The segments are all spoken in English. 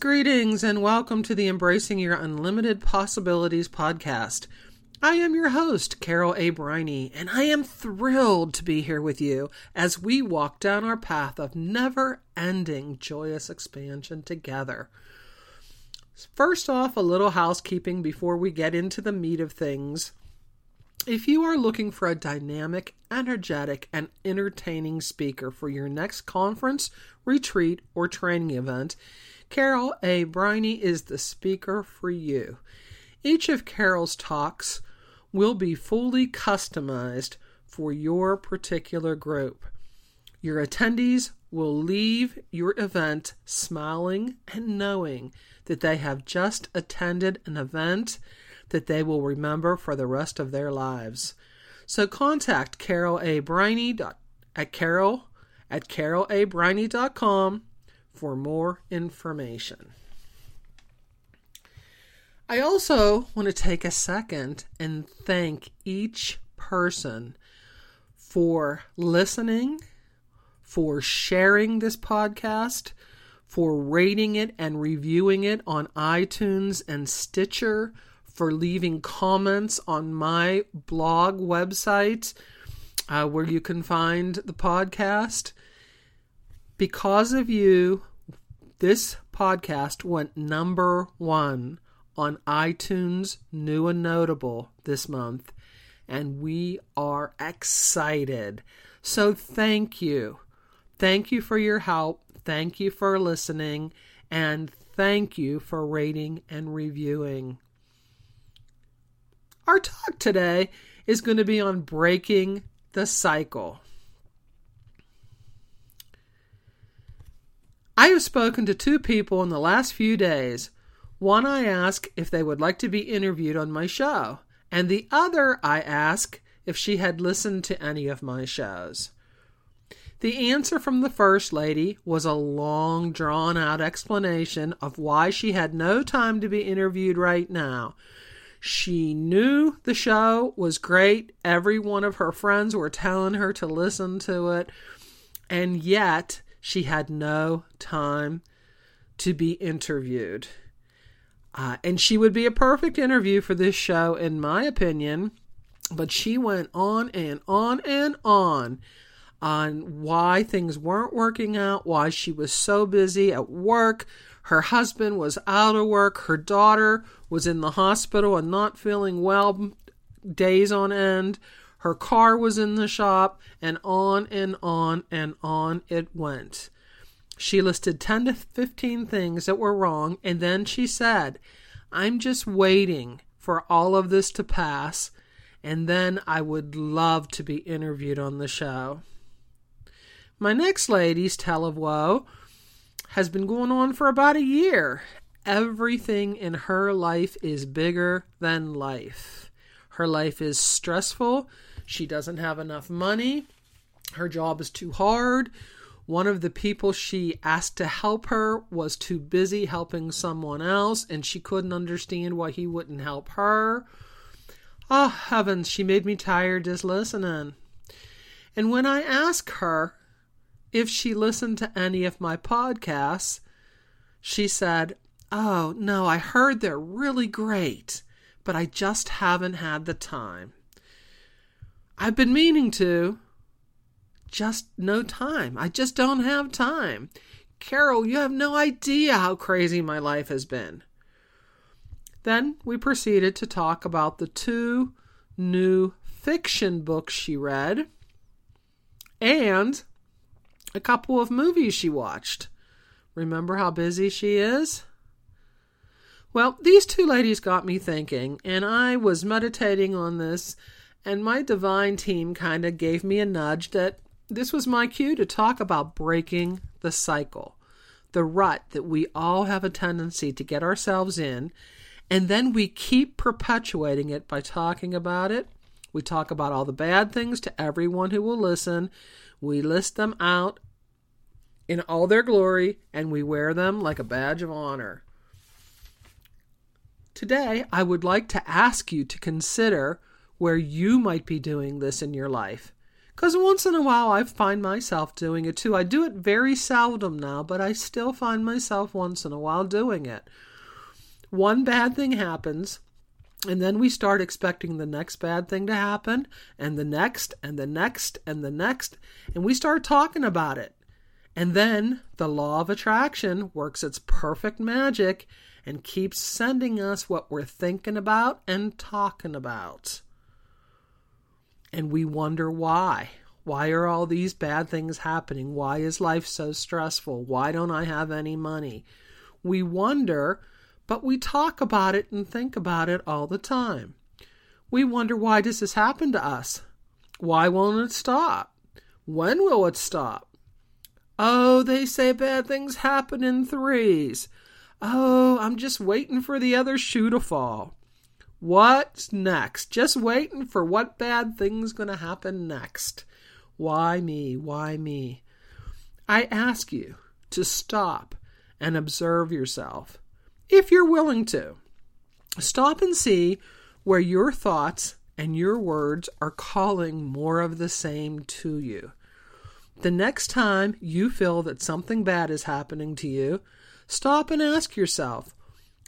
Greetings and welcome to the Embracing Your Unlimited Possibilities podcast. I am your host, Carol A. Briney, and I am thrilled to be here with you as we walk down our path of never ending joyous expansion together. First off, a little housekeeping before we get into the meat of things. If you are looking for a dynamic, energetic, and entertaining speaker for your next conference, retreat, or training event, Carol A. Briney is the speaker for you. Each of Carol's talks will be fully customized for your particular group. Your attendees will leave your event smiling and knowing that they have just attended an event that they will remember for the rest of their lives. So contact Carol A. Briney at carol at carolabriney.com for more information. I also want to take a second and thank each person for listening, for sharing this podcast, for rating it and reviewing it on iTunes and Stitcher, for leaving comments on my blog website uh, where you can find the podcast. Because of you, this podcast went number one on iTunes New and Notable this month, and we are excited. So thank you. Thank you for your help. Thank you for listening. And thank you for rating and reviewing. Our talk today is going to be on breaking the cycle. I have spoken to two people in the last few days. One I ask if they would like to be interviewed on my show, and the other I ask if she had listened to any of my shows. The answer from the First Lady was a long, drawn out explanation of why she had no time to be interviewed right now. She knew the show was great. Every one of her friends were telling her to listen to it. And yet, she had no time to be interviewed. Uh, and she would be a perfect interview for this show, in my opinion. But she went on and on and on on why things weren't working out, why she was so busy at work. Her husband was out of work. Her daughter was in the hospital and not feeling well days on end her car was in the shop, and on and on and on it went. She listed 10 to 15 things that were wrong, and then she said, I'm just waiting for all of this to pass, and then I would love to be interviewed on the show. My next lady's tale of woe has been going on for about a year. Everything in her life is bigger than life. Her life is stressful. She doesn't have enough money. Her job is too hard. One of the people she asked to help her was too busy helping someone else, and she couldn't understand why he wouldn't help her. Oh, heavens, she made me tired just listening. And when I asked her if she listened to any of my podcasts, she said, Oh, no, I heard they're really great, but I just haven't had the time. I've been meaning to. Just no time. I just don't have time. Carol, you have no idea how crazy my life has been. Then we proceeded to talk about the two new fiction books she read and a couple of movies she watched. Remember how busy she is? Well, these two ladies got me thinking, and I was meditating on this, and my divine team kind of gave me a nudge that this was my cue to talk about breaking the cycle, the rut that we all have a tendency to get ourselves in, and then we keep perpetuating it by talking about it. We talk about all the bad things to everyone who will listen. We list them out in all their glory, and we wear them like a badge of honor. Today, I would like to ask you to consider where you might be doing this in your life. Because once in a while, I find myself doing it too. I do it very seldom now, but I still find myself once in a while doing it. One bad thing happens, and then we start expecting the next bad thing to happen, and the next, and the next, and the next, and we start talking about it. And then the law of attraction works its perfect magic and keeps sending us what we're thinking about and talking about. And we wonder why. Why are all these bad things happening? Why is life so stressful? Why don't I have any money? We wonder but we talk about it and think about it all the time. We wonder why does this happen to us? Why won't it stop? When will it stop? Oh, they say bad things happen in threes. Oh, I'm just waiting for the other shoe to fall. What's next? Just waiting for what bad thing's going to happen next. Why me? Why me? I ask you to stop and observe yourself if you're willing to. Stop and see where your thoughts and your words are calling more of the same to you. The next time you feel that something bad is happening to you, stop and ask yourself,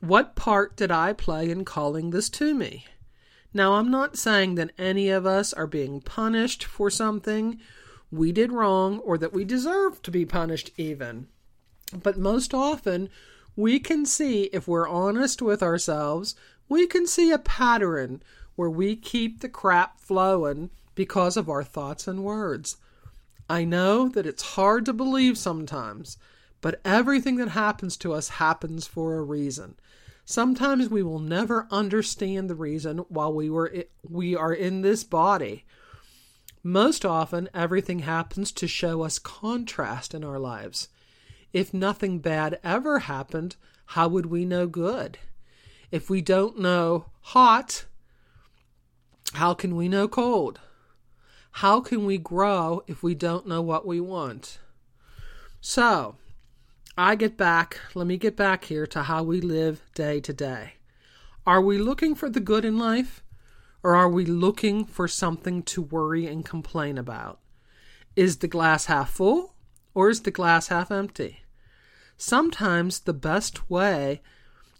what part did I play in calling this to me? Now, I'm not saying that any of us are being punished for something we did wrong or that we deserve to be punished, even. But most often, we can see, if we're honest with ourselves, we can see a pattern where we keep the crap flowing because of our thoughts and words. I know that it's hard to believe sometimes, but everything that happens to us happens for a reason. Sometimes we will never understand the reason while we were we are in this body. Most often everything happens to show us contrast in our lives. If nothing bad ever happened, how would we know good? If we don't know hot, how can we know cold? How can we grow if we don't know what we want? So, I get back, let me get back here to how we live day to day. Are we looking for the good in life? Or are we looking for something to worry and complain about? Is the glass half full or is the glass half empty? sometimes the best way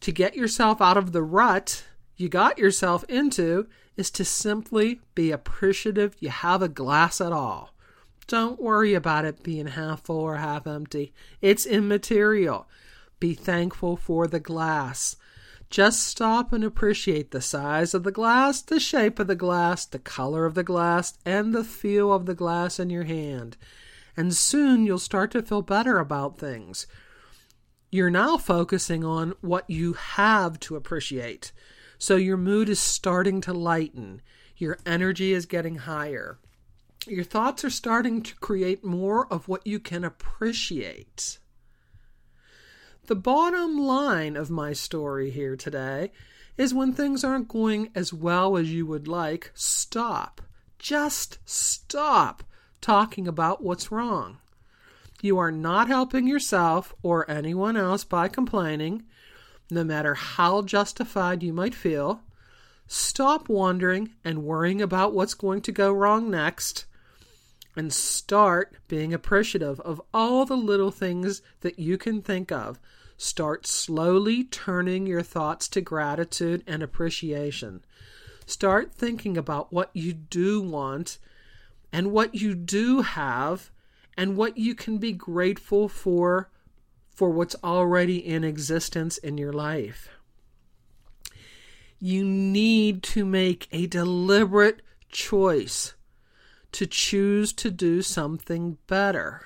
to get yourself out of the rut you got yourself into is to simply be appreciative you have a glass at all. Don't worry about it being half full or half empty. It's immaterial. Be thankful for the glass. Just stop and appreciate the size of the glass, the shape of the glass, the color of the glass, and the feel of the glass in your hand. And soon you'll start to feel better about things. You're now focusing on what you have to appreciate. So your mood is starting to lighten. Your energy is getting higher. Your thoughts are starting to create more of what you can appreciate. The bottom line of my story here today is when things aren't going as well as you would like, stop. Just stop talking about what's wrong. You are not helping yourself or anyone else by complaining, no matter how justified you might feel. Stop wondering and worrying about what's going to go wrong next and start being appreciative of all the little things that you can think of. Start slowly turning your thoughts to gratitude and appreciation. Start thinking about what you do want and what you do have and what you can be grateful for for what's already in existence in your life. You need to make a deliberate choice to choose to do something better.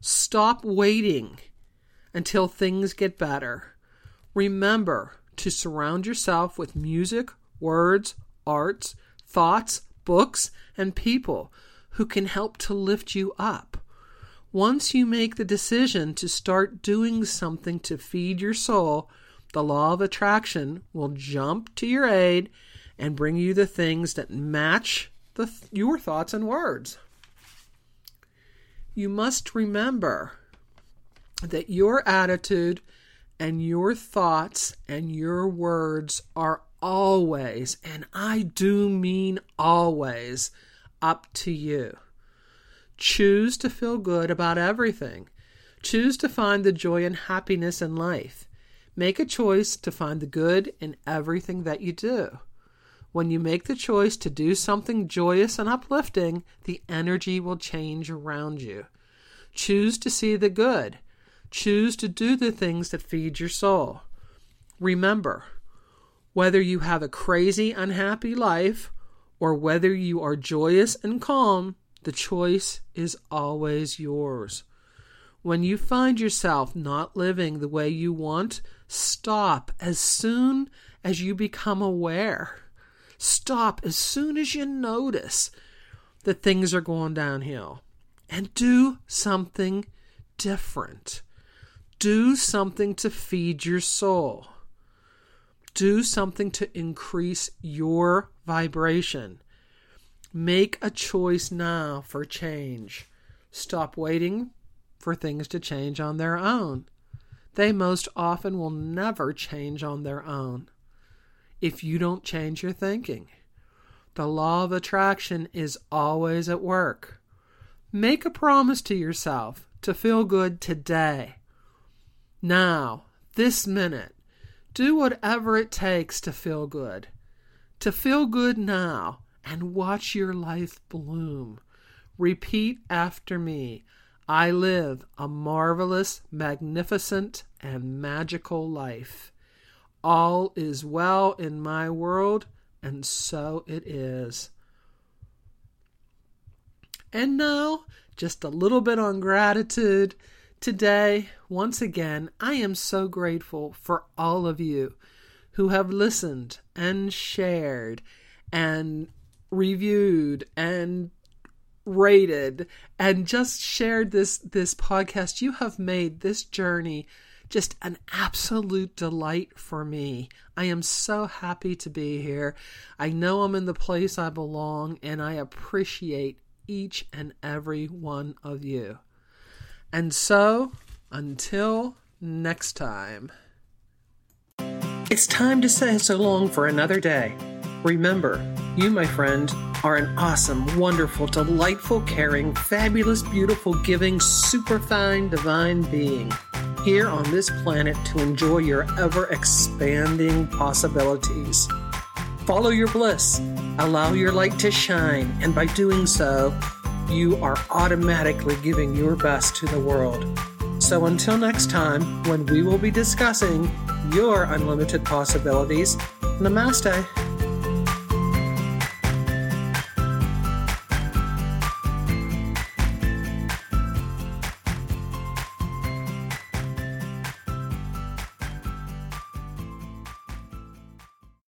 Stop waiting until things get better. Remember to surround yourself with music, words, arts, thoughts, books, and people who can help to lift you up. Once you make the decision to start doing something to feed your soul, the law of attraction will jump to your aid and bring you the things that match the, your thoughts and words. You must remember that your attitude and your thoughts and your words are always, and I do mean always, up to you. Choose to feel good about everything. Choose to find the joy and happiness in life. Make a choice to find the good in everything that you do. When you make the choice to do something joyous and uplifting, the energy will change around you. Choose to see the good. Choose to do the things that feed your soul. Remember, whether you have a crazy, unhappy life or whether you are joyous and calm, the choice is always yours. When you find yourself not living the way you want, stop as soon as you become aware. Stop as soon as you notice that things are going downhill and do something different. Do something to feed your soul. Do something to increase your vibration. Make a choice now for change. Stop waiting for things to change on their own. They most often will never change on their own if you don't change your thinking. The law of attraction is always at work. Make a promise to yourself to feel good today. Now, this minute, do whatever it takes to feel good. To feel good now and watch your life bloom. Repeat after me. I live a marvelous, magnificent, and magical life. All is well in my world, and so it is. And now, just a little bit on gratitude. Today, once again, I am so grateful for all of you who have listened and shared and reviewed and rated and just shared this this podcast you have made this journey just an absolute delight for me. I am so happy to be here. I know I'm in the place I belong, and I appreciate each and every one of you. And so, until next time, it's time to say so long for another day. Remember, you, my friend, are an awesome, wonderful, delightful, caring, fabulous, beautiful, giving, superfine, divine being here on this planet to enjoy your ever expanding possibilities. Follow your bliss, allow your light to shine, and by doing so, you are automatically giving your best to the world. So until next time, when we will be discussing your unlimited possibilities, namaste.